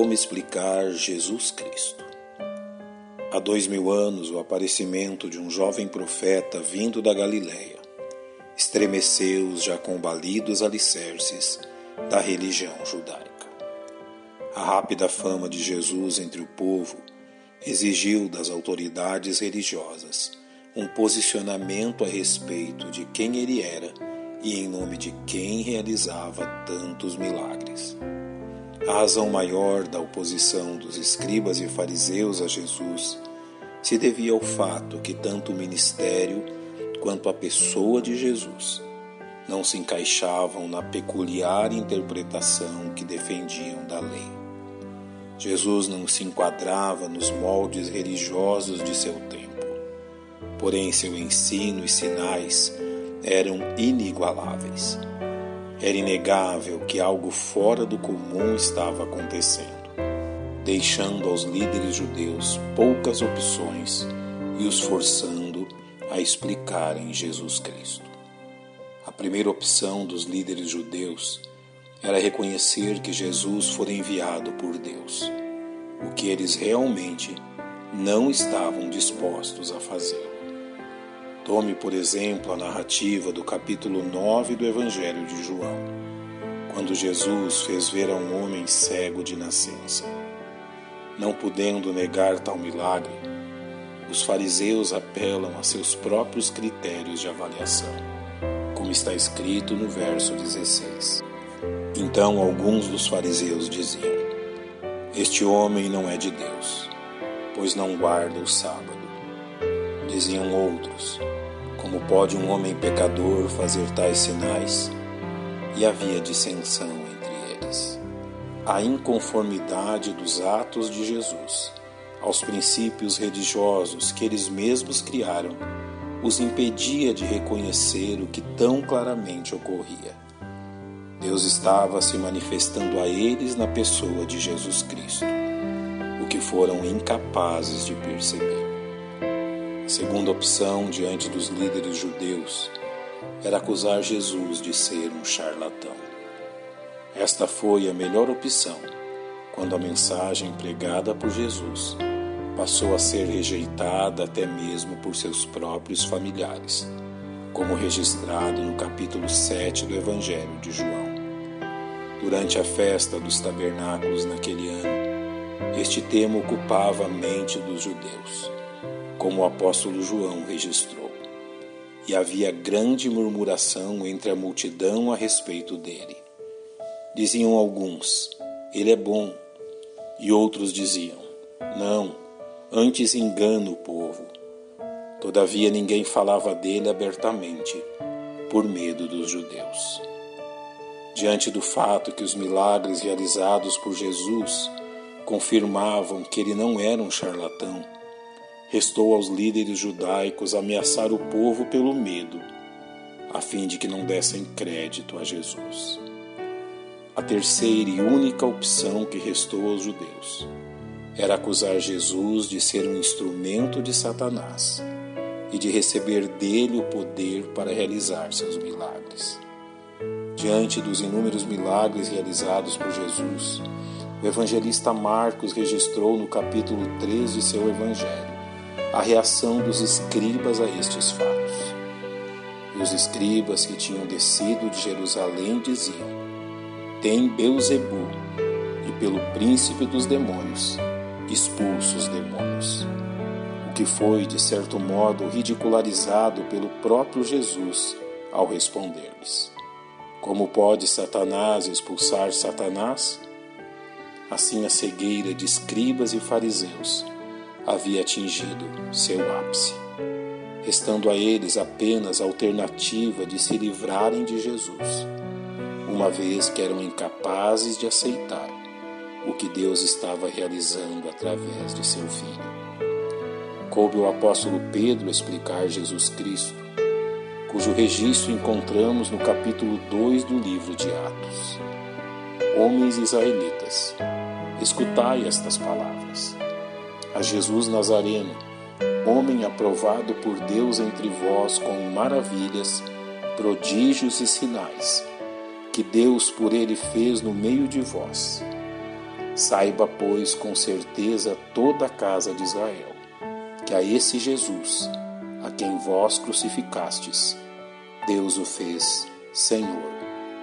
Como explicar Jesus Cristo? Há dois mil anos, o aparecimento de um jovem profeta vindo da Galiléia estremeceu os já combalidos alicerces da religião judaica. A rápida fama de Jesus entre o povo exigiu das autoridades religiosas um posicionamento a respeito de quem ele era e em nome de quem realizava tantos milagres. A razão maior da oposição dos escribas e fariseus a Jesus se devia ao fato que tanto o ministério quanto a pessoa de Jesus não se encaixavam na peculiar interpretação que defendiam da lei. Jesus não se enquadrava nos moldes religiosos de seu tempo, porém seu ensino e sinais eram inigualáveis. Era inegável que algo fora do comum estava acontecendo, deixando aos líderes judeus poucas opções e os forçando a explicarem Jesus Cristo. A primeira opção dos líderes judeus era reconhecer que Jesus fora enviado por Deus, o que eles realmente não estavam dispostos a fazer. Tome, por exemplo, a narrativa do capítulo 9 do Evangelho de João, quando Jesus fez ver a um homem cego de nascença. Não podendo negar tal milagre, os fariseus apelam a seus próprios critérios de avaliação, como está escrito no verso 16. Então alguns dos fariseus diziam: Este homem não é de Deus, pois não guarda o sábado. Diziam outros: como pode um homem pecador fazer tais sinais? E havia dissensão entre eles. A inconformidade dos atos de Jesus aos princípios religiosos que eles mesmos criaram os impedia de reconhecer o que tão claramente ocorria. Deus estava se manifestando a eles na pessoa de Jesus Cristo, o que foram incapazes de perceber segunda opção diante dos líderes judeus era acusar Jesus de ser um charlatão. Esta foi a melhor opção quando a mensagem pregada por Jesus passou a ser rejeitada até mesmo por seus próprios familiares, como registrado no capítulo 7 do Evangelho de João. Durante a festa dos tabernáculos naquele ano, este tema ocupava a mente dos judeus como o apóstolo João registrou. E havia grande murmuração entre a multidão a respeito dele. Diziam alguns: Ele é bom. E outros diziam: Não, antes engana o povo. Todavia ninguém falava dele abertamente, por medo dos judeus. Diante do fato que os milagres realizados por Jesus confirmavam que ele não era um charlatão, restou aos líderes judaicos ameaçar o povo pelo medo, a fim de que não dessem crédito a Jesus. A terceira e única opção que restou aos judeus era acusar Jesus de ser um instrumento de Satanás e de receber dele o poder para realizar seus milagres. Diante dos inúmeros milagres realizados por Jesus, o evangelista Marcos registrou no capítulo 3 de seu evangelho a reação dos escribas a estes fatos. E os escribas que tinham descido de Jerusalém diziam: Tem Beuzebu, e pelo príncipe dos demônios expulsa os demônios. O que foi, de certo modo, ridicularizado pelo próprio Jesus ao responder-lhes: Como pode Satanás expulsar Satanás? Assim a cegueira de escribas e fariseus havia atingido seu ápice, restando a eles apenas a alternativa de se livrarem de Jesus, uma vez que eram incapazes de aceitar o que Deus estava realizando através de seu Filho. Coube ao apóstolo Pedro explicar Jesus Cristo, cujo registro encontramos no capítulo 2 do livro de Atos. Homens israelitas, escutai estas palavras a Jesus Nazareno, homem aprovado por Deus entre vós com maravilhas, prodígios e sinais, que Deus por ele fez no meio de vós. Saiba, pois, com certeza toda a casa de Israel, que a esse Jesus, a quem vós crucificastes, Deus o fez Senhor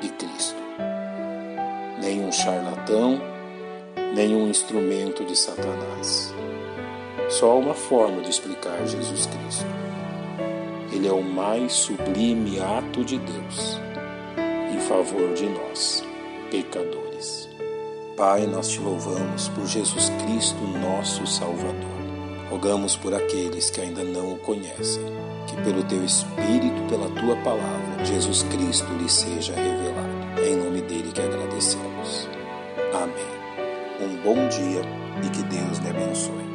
e Cristo. Nenhum charlatão, nenhum instrumento de Satanás. Só uma forma de explicar Jesus Cristo. Ele é o mais sublime ato de Deus em favor de nós, pecadores. Pai, nós te louvamos por Jesus Cristo, nosso Salvador. Rogamos por aqueles que ainda não o conhecem, que pelo teu Espírito, pela tua palavra, Jesus Cristo lhe seja revelado. É em nome dele que agradecemos. Amém. Um bom dia e que Deus lhe abençoe.